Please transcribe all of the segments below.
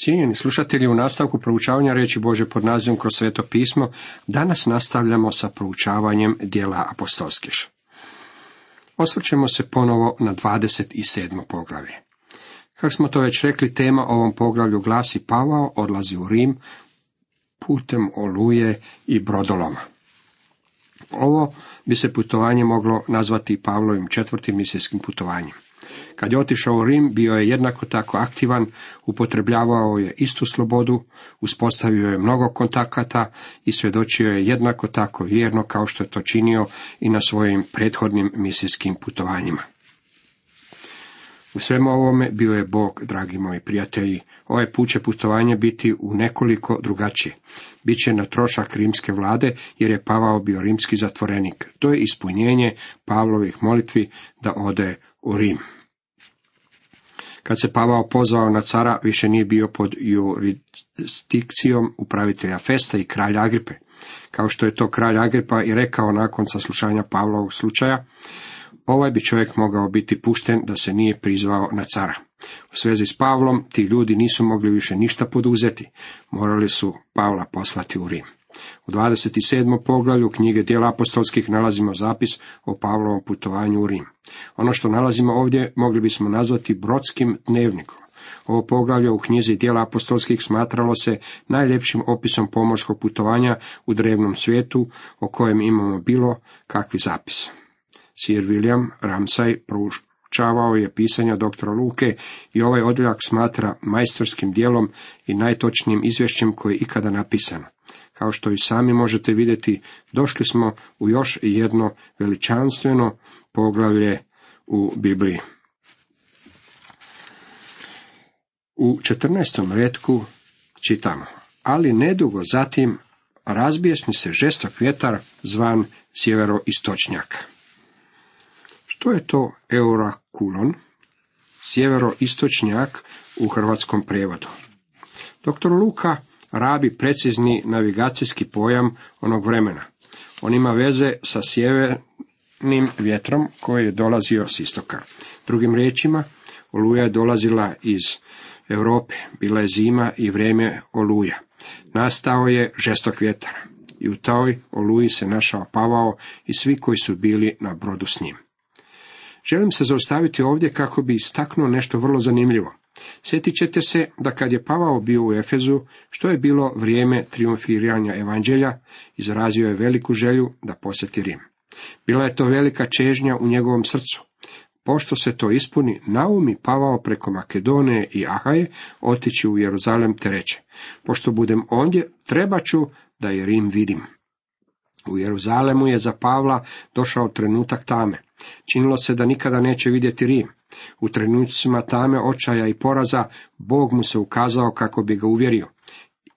Cijenjeni slušatelji, u nastavku proučavanja reći Bože pod nazivom kroz sveto pismo, danas nastavljamo sa proučavanjem dijela apostolskih. Osvrćemo se ponovo na 27. poglavlje. Kako smo to već rekli, tema ovom poglavlju glasi Pavao odlazi u Rim putem oluje i brodoloma. Ovo bi se putovanje moglo nazvati Pavlovim četvrtim misijskim putovanjem. Kad je otišao u Rim, bio je jednako tako aktivan, upotrebljavao je istu slobodu, uspostavio je mnogo kontakata i svjedočio je jednako tako vjerno kao što je to činio i na svojim prethodnim misijskim putovanjima. U svemu ovome bio je Bog, dragi moji prijatelji. Ovaj put će putovanje biti u nekoliko drugačije. Biće na trošak rimske vlade, jer je Pavao bio rimski zatvorenik. To je ispunjenje Pavlovih molitvi da ode u Rim. Kad se Pavao pozvao na cara, više nije bio pod jurisdikcijom upravitelja Festa i kralja Agripe. Kao što je to kralj Agripa i rekao nakon saslušanja Pavlovog slučaja, ovaj bi čovjek mogao biti pušten da se nije prizvao na cara. U svezi s Pavlom ti ljudi nisu mogli više ništa poduzeti, morali su Pavla poslati u Rim. U 27. poglavlju knjige dijela apostolskih nalazimo zapis o Pavlovom putovanju u Rim. Ono što nalazimo ovdje mogli bismo nazvati brodskim dnevnikom. Ovo poglavlje u knjizi dijela apostolskih smatralo se najljepšim opisom pomorskog putovanja u drevnom svijetu o kojem imamo bilo kakvi zapis. Sir William Ramsay proučavao je pisanja doktora Luke i ovaj odljak smatra majstorskim dijelom i najtočnijim izvješćem koje je ikada napisano. Kao što i sami možete vidjeti, došli smo u još jedno veličanstveno poglavlje u Bibliji. U 14. redku čitamo, ali nedugo zatim razbijesni se žestok vjetar zvan sjeveroistočnjak. Što je to eurakulon? Sjeveroistočnjak u hrvatskom prijevodu. Dr. Luka rabi precizni navigacijski pojam onog vremena. On ima veze sa sjevernim vjetrom koji je dolazio s istoka. Drugim riječima, oluja je dolazila iz Europe, bila je zima i vrijeme oluja. Nastao je žestok vjetar i u toj oluji se našao Pavao i svi koji su bili na brodu s njim. Želim se zaustaviti ovdje kako bi istaknuo nešto vrlo zanimljivo. Sjetit ćete se da kad je Pavao bio u Efezu, što je bilo vrijeme triumfiranja evanđelja, izrazio je veliku želju da posjeti Rim. Bila je to velika čežnja u njegovom srcu. Pošto se to ispuni, naumi Pavao preko Makedone i Ahaje otići u Jeruzalem te reče. Pošto budem ondje, treba ću da je Rim vidim. U Jeruzalemu je za Pavla došao trenutak tame. Činilo se da nikada neće vidjeti Rim. U trenucima tame očaja i poraza, Bog mu se ukazao kako bi ga uvjerio.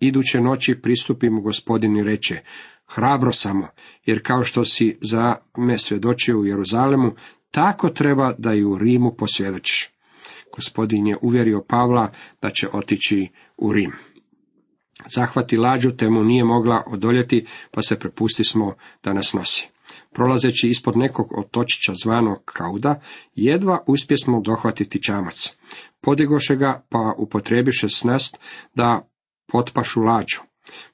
Iduće noći pristupi mu gospodin i reče, hrabro samo, jer kao što si za me svjedočio u Jeruzalemu, tako treba da i u Rimu posvjedočiš. Gospodin je uvjerio Pavla da će otići u Rim. Zahvati lađu te mu nije mogla odoljeti, pa se prepusti smo da nas nosi. Prolazeći ispod nekog otočića zvanog Kauda, jedva uspjesmo dohvatiti čamac. Podigoše ga, pa upotrebiše snast da potpašu lađu.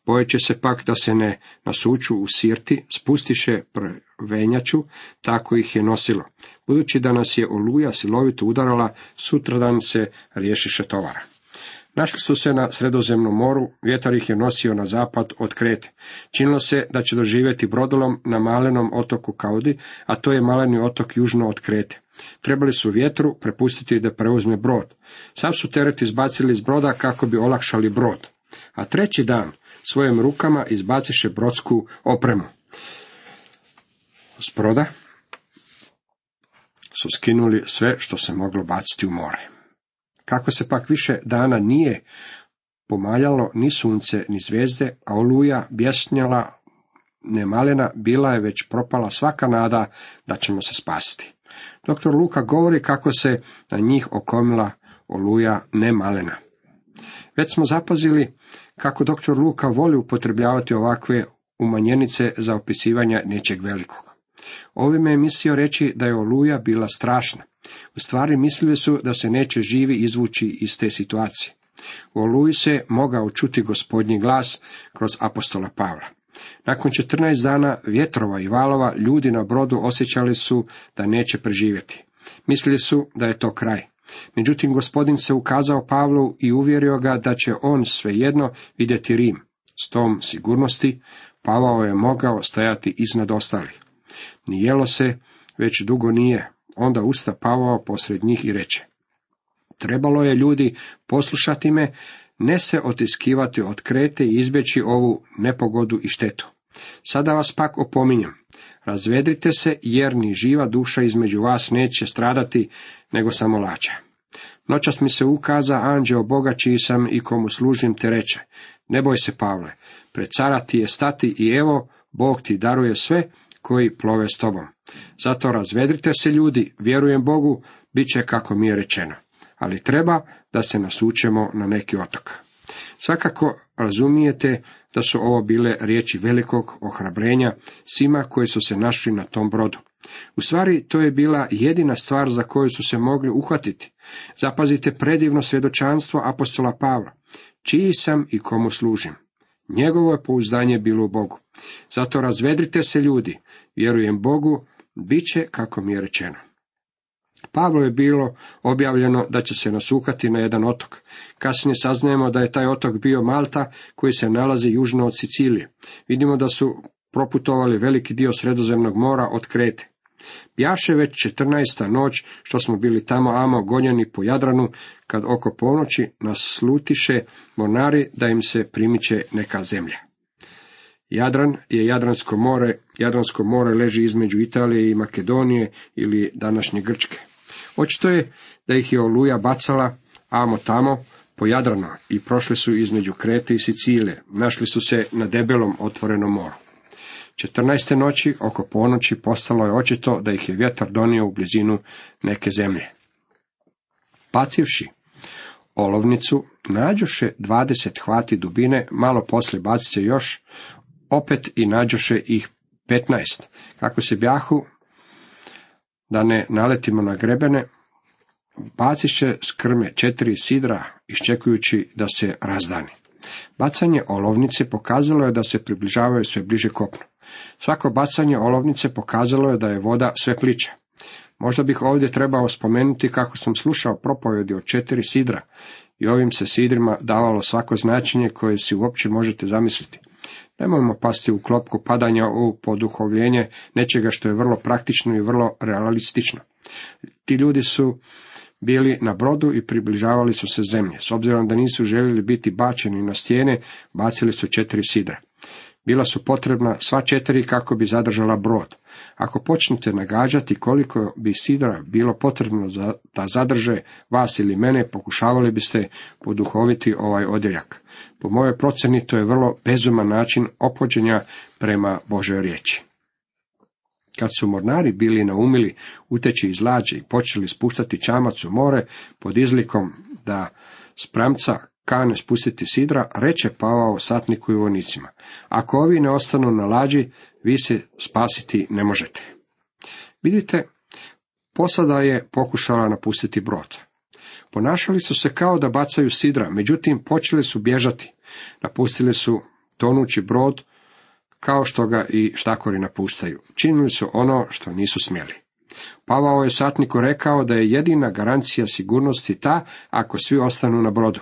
Bojeće se pak da se ne nasuču u sirti, spustiše prvenjaču, tako ih je nosilo. Budući da nas je oluja silovito udarala, sutradan se riješiše tovara. Našli su se na sredozemnom moru, vjetar ih je nosio na zapad od Krete. Činilo se da će doživjeti brodolom na malenom otoku Kaudi, a to je maleni otok južno od Krete. Trebali su vjetru prepustiti da preuzme brod. Sav su teret izbacili iz broda kako bi olakšali brod. A treći dan svojim rukama izbaciše brodsku opremu. S broda su skinuli sve što se moglo baciti u more. Kako se pak više dana nije pomaljalo ni sunce, ni zvijezde, a oluja bjesnjala nemalena, bila je već propala svaka nada da ćemo se spasiti. Doktor Luka govori kako se na njih okomila oluja nemalena. Već smo zapazili kako doktor Luka voli upotrebljavati ovakve umanjenice za opisivanje nečeg velikog. Ovime je mislio reći da je oluja bila strašna. U stvari mislili su da se neće živi izvući iz te situacije. U Oluji se mogao čuti gospodnji glas kroz apostola Pavla. Nakon 14 dana vjetrova i valova ljudi na brodu osjećali su da neće preživjeti. Mislili su da je to kraj. Međutim, gospodin se ukazao Pavlu i uvjerio ga da će on svejedno vidjeti Rim. S tom sigurnosti Pavao je mogao stajati iznad ostalih. Nijelo se, već dugo nije. Onda usta Pavao posred njih i reče. Trebalo je ljudi poslušati me, ne se otiskivati od krete i izbjeći ovu nepogodu i štetu. Sada vas pak opominjem. Razvedrite se, jer ni živa duša između vas neće stradati, nego samo lača. Noćas mi se ukaza anđeo Boga čiji sam i komu služim te reče. Ne boj se, Pavle, pred cara ti je stati i evo, Bog ti daruje sve koji plove s tobom. Zato razvedrite se ljudi, vjerujem Bogu, bit će kako mi je rečeno. Ali treba da se nasučemo na neki otok. Svakako razumijete da su ovo bile riječi velikog ohrabrenja svima koji su se našli na tom brodu. U stvari, to je bila jedina stvar za koju su se mogli uhvatiti. Zapazite predivno svjedočanstvo apostola Pavla. Čiji sam i komu služim? Njegovo je pouzdanje bilo u Bogu. Zato razvedrite se ljudi, vjerujem Bogu, bit će kako mi je rečeno. Pavlo je bilo objavljeno da će se nasukati na jedan otok. Kasnije saznajemo da je taj otok bio Malta koji se nalazi južno od Sicilije. Vidimo da su proputovali veliki dio sredozemnog mora od Krete. Bjaše već četrnaesta noć što smo bili tamo amo gonjeni po Jadranu, kad oko ponoći nas slutiše mornari da im se primiče neka zemlja. Jadran je Jadransko more, Jadransko more leži između Italije i Makedonije ili današnje Grčke. Očito je da ih je oluja bacala amo tamo po Jadranu i prošli su između Krete i Sicilije, našli su se na debelom otvorenom moru. 14. noći oko ponoći postalo je očito da ih je vjetar donio u blizinu neke zemlje. Pacivši olovnicu, nađoše dvadeset hvati dubine, malo poslije bacite još, opet i nađoše ih petnaest. Kako se bjahu, da ne naletimo na grebene, baciše s krme četiri sidra, iščekujući da se razdani. Bacanje olovnice pokazalo je da se približavaju sve bliže kopnu. Svako bacanje olovnice pokazalo je da je voda sve plića. Možda bih ovdje trebao spomenuti kako sam slušao propovjedi od četiri sidra i ovim se sidrima davalo svako značenje koje si uopće možete zamisliti. Nemojmo pasti u klopku padanja u poduhovljenje nečega što je vrlo praktično i vrlo realistično. Ti ljudi su bili na brodu i približavali su se zemlje. S obzirom da nisu željeli biti bačeni na stijene, bacili su četiri sidra. Bila su potrebna sva četiri kako bi zadržala brod. Ako počnete nagađati koliko bi sidra bilo potrebno za, da zadrže vas ili mene, pokušavali biste poduhoviti ovaj odjeljak. Po mojoj procjeni to je vrlo bezuman način opođenja prema Božoj riječi. Kad su mornari bili naumili uteći iz lađe i počeli spuštati čamac u more pod izlikom da spramca kane spustiti sidra, reče Pavao satniku i vojnicima. Ako ovi ne ostanu na lađi, vi se spasiti ne možete. Vidite, posada je pokušala napustiti brod. Ponašali su se kao da bacaju sidra, međutim počeli su bježati. Napustili su tonući brod, kao što ga i štakori napuštaju. Činili su ono što nisu smjeli. Pavao je satniku rekao da je jedina garancija sigurnosti ta ako svi ostanu na brodu.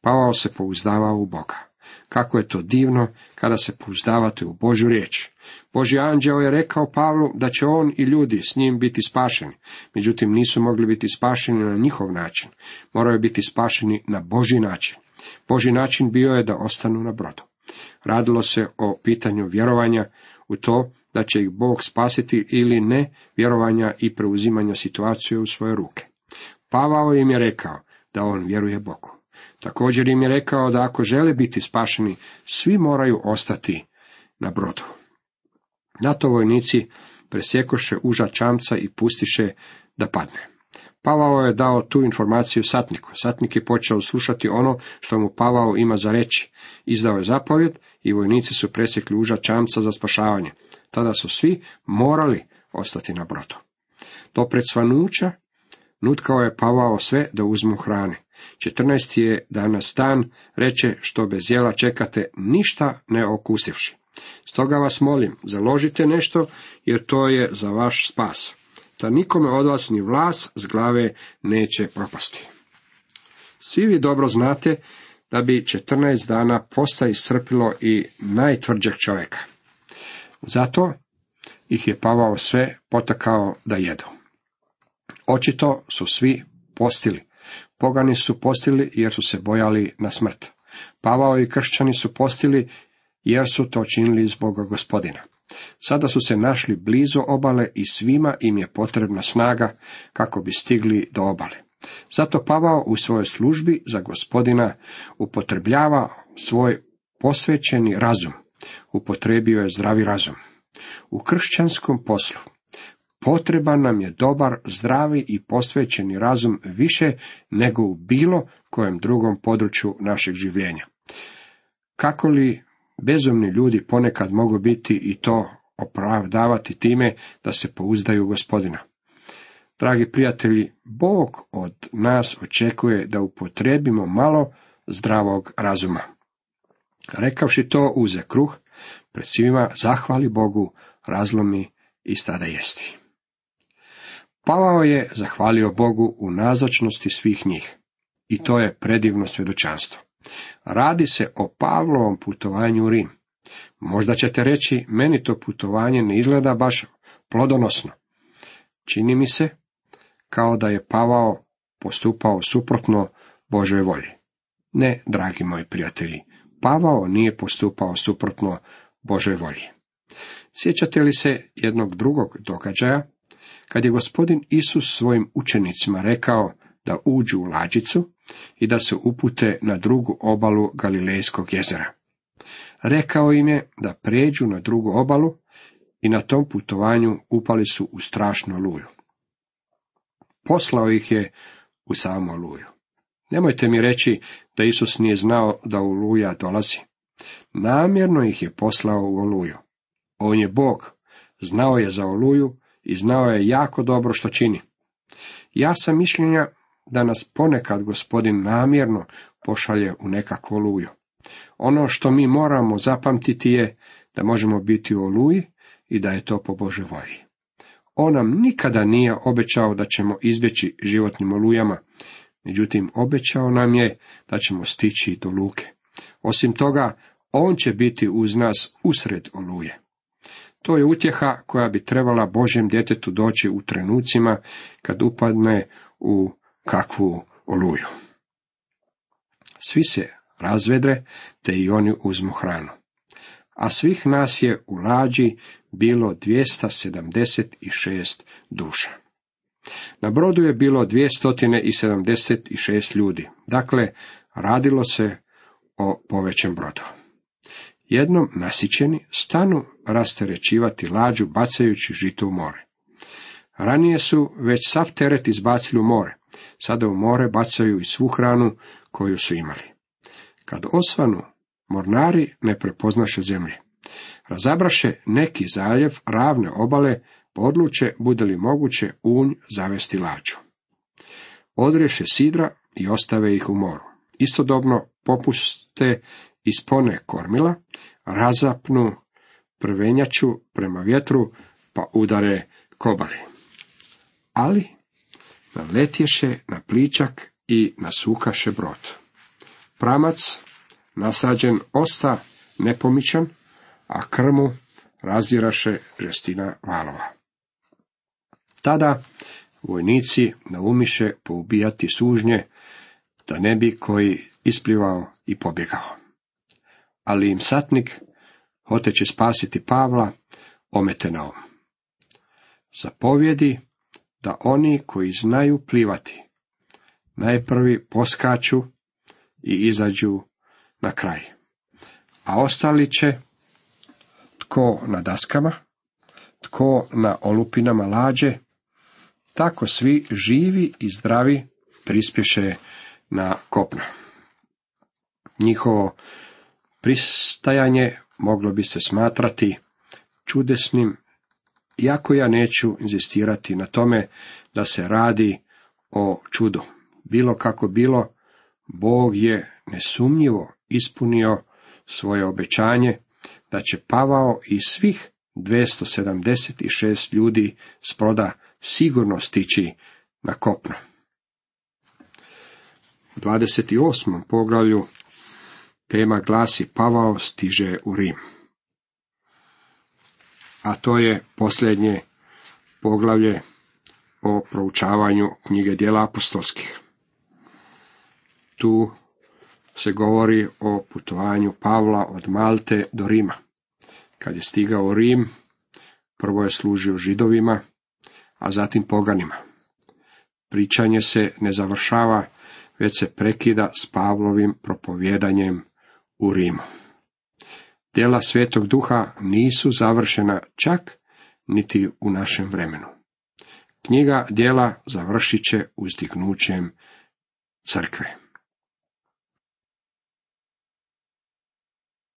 Pavao se pouzdavao u Boga. Kako je to divno kada se pouzdavate u Božju riječ. Boži anđeo je rekao Pavlu da će on i ljudi s njim biti spašeni, međutim nisu mogli biti spašeni na njihov način, moraju biti spašeni na Boži način. Boži način bio je da ostanu na brodu. Radilo se o pitanju vjerovanja u to da će ih Bog spasiti ili ne vjerovanja i preuzimanja situacije u svoje ruke. Pavao im je rekao da on vjeruje Bogu. Također im je rekao da ako žele biti spašeni, svi moraju ostati na brodu. NATO vojnici presjekoše uža čamca i pustiše da padne. Pavao je dao tu informaciju satniku. Satnik je počeo slušati ono što mu Pavao ima za reći. Izdao je zapovjed i vojnici su presjekli uža čamca za spašavanje. Tada su svi morali ostati na brodu. Do predsvanuća nutkao je Pavao sve da uzmu hrane. 14. je danas dan, reče što bez jela čekate, ništa ne okusivši. Stoga vas molim, založite nešto, jer to je za vaš spas. Da nikome od vas ni vlas s glave neće propasti. Svi vi dobro znate da bi 14 dana posta iscrpilo i najtvrđeg čovjeka. Zato ih je Pavao sve potakao da jedu. Očito su svi postili. Pogani su postili jer su se bojali na smrt. Pavao i kršćani su postili jer su to činili zbog gospodina. Sada su se našli blizu obale i svima im je potrebna snaga kako bi stigli do obale. Zato Pavao u svojoj službi za gospodina upotrebljava svoj posvećeni razum. Upotrebio je zdravi razum. U kršćanskom poslu potreban nam je dobar, zdravi i posvećeni razum više nego u bilo kojem drugom području našeg življenja. Kako li bezumni ljudi ponekad mogu biti i to opravdavati time da se pouzdaju gospodina? Dragi prijatelji, Bog od nas očekuje da upotrebimo malo zdravog razuma. Rekavši to, uze kruh, pred svima zahvali Bogu, razlomi i stada jesti. Pavao je zahvalio Bogu u nazočnosti svih njih. I to je predivno svjedočanstvo. Radi se o Pavlovom putovanju u Rim. Možda ćete reći, meni to putovanje ne izgleda baš plodonosno. Čini mi se kao da je Pavao postupao suprotno Božoj volji. Ne, dragi moji prijatelji, Pavao nije postupao suprotno Božoj volji. Sjećate li se jednog drugog događaja, kad je gospodin Isus svojim učenicima rekao da uđu u lađicu i da se upute na drugu obalu Galilejskog jezera. Rekao im je da pređu na drugu obalu i na tom putovanju upali su u strašnu luju. Poslao ih je u samu oluju. Nemojte mi reći da Isus nije znao da oluja dolazi. Namjerno ih je poslao u oluju. On je Bog, znao je za oluju i znao je jako dobro što čini. Ja sam mišljenja da nas ponekad gospodin namjerno pošalje u nekakvu oluju. Ono što mi moramo zapamtiti je da možemo biti u oluji i da je to po Bože volji. On nam nikada nije obećao da ćemo izbjeći životnim olujama, međutim obećao nam je da ćemo stići do luke. Osim toga, on će biti uz nas usred oluje. To je utjeha koja bi trebala Božjem djetetu doći u trenucima kad upadne u kakvu oluju. Svi se razvedre, te i oni uzmu hranu. A svih nas je u lađi bilo 276 duša. Na brodu je bilo 276 ljudi, dakle, radilo se o povećem brodu. Jednom nasićeni stanu rasterećivati lađu bacajući žito u more. Ranije su već sav teret izbacili u more, sada u more bacaju i svu hranu koju su imali. Kad osvanu, mornari ne prepoznaše zemlje. Razabraše neki zaljev ravne obale, podluče bude li moguće unj zavesti lađu. Odreše sidra i ostave ih u moru. Istodobno popuste ispone kormila, razapnu prvenjaču prema vjetru, pa udare kobali. Ali naletješe na pličak i nasukaše brod. Pramac, nasađen, osta nepomičan, a krmu raziraše žestina valova. Tada vojnici naumiše poubijati sužnje, da ne bi koji isplivao i pobjegao. Ali im satnik, hoteće spasiti Pavla, omete na om. Zapovjedi da oni koji znaju plivati, najprvi poskaču i izađu na kraj. A ostali će tko na daskama, tko na olupinama lađe, tako svi živi i zdravi prispješe na kopna. Njihovo pristajanje moglo bi se smatrati čudesnim, iako ja neću inzistirati na tome da se radi o čudu. Bilo kako bilo, Bog je nesumnjivo ispunio svoje obećanje da će Pavao i svih 276 ljudi s broda sigurno stići na kopno. U 28. poglavlju tema glasi Pavao stiže u Rim. A to je posljednje poglavlje o proučavanju knjige dijela apostolskih. Tu se govori o putovanju Pavla od Malte do Rima. Kad je stigao u Rim, prvo je služio židovima, a zatim poganima. Pričanje se ne završava, već se prekida s Pavlovim propovjedanjem u Rimu. Djela Svetog Duha nisu završena čak niti u našem vremenu. Knjiga djela završit će uzdignućem crkve.